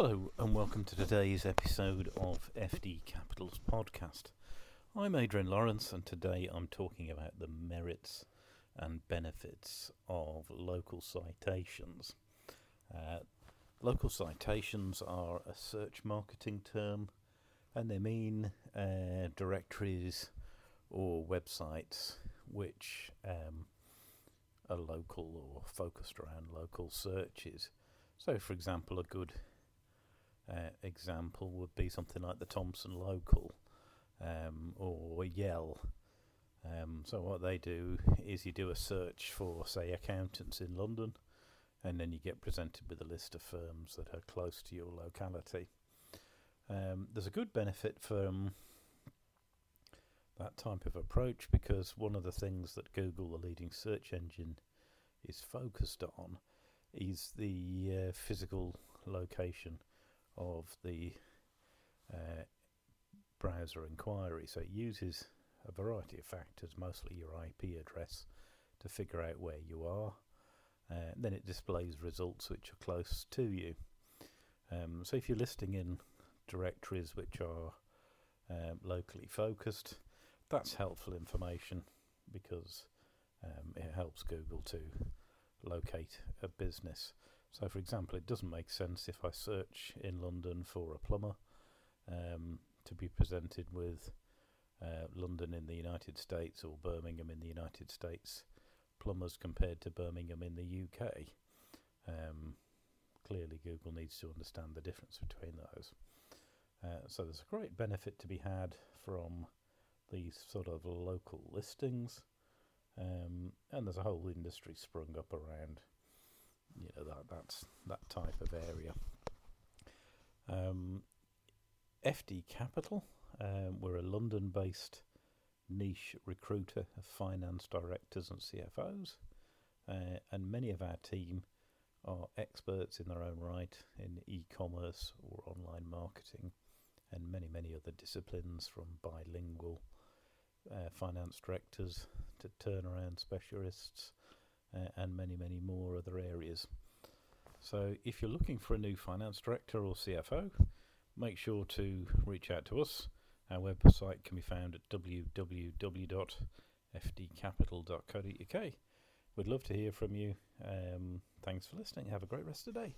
Hello, and welcome to today's episode of FD Capital's podcast. I'm Adrian Lawrence, and today I'm talking about the merits and benefits of local citations. Uh, local citations are a search marketing term, and they mean uh, directories or websites which um, are local or focused around local searches. So, for example, a good uh, example would be something like the Thomson Local um, or Yell. Um, so what they do is you do a search for, say, accountants in London, and then you get presented with a list of firms that are close to your locality. Um, there's a good benefit from that type of approach because one of the things that Google, the leading search engine, is focused on is the uh, physical location of the uh, browser inquiry. So it uses a variety of factors, mostly your IP address, to figure out where you are. Uh, then it displays results which are close to you. Um, so if you're listing in directories which are um, locally focused, that's helpful information because um, it helps Google to locate a business. So, for example, it doesn't make sense if I search in London for a plumber um, to be presented with uh, London in the United States or Birmingham in the United States plumbers compared to Birmingham in the UK. Um, clearly, Google needs to understand the difference between those. Uh, so, there's a great benefit to be had from these sort of local listings. Um, and there's a whole industry sprung up around you know that that's that type of area. Um, FD Capital, um, we're a London-based niche recruiter of finance directors and CFOs, uh, and many of our team are experts in their own right in e-commerce or online marketing, and many many other disciplines from bilingual uh, finance directors to turnaround specialists uh, and many, many more other areas. So, if you're looking for a new finance director or CFO, make sure to reach out to us. Our website can be found at www.fdcapital.co.uk. We'd love to hear from you. Um, thanks for listening. Have a great rest of the day.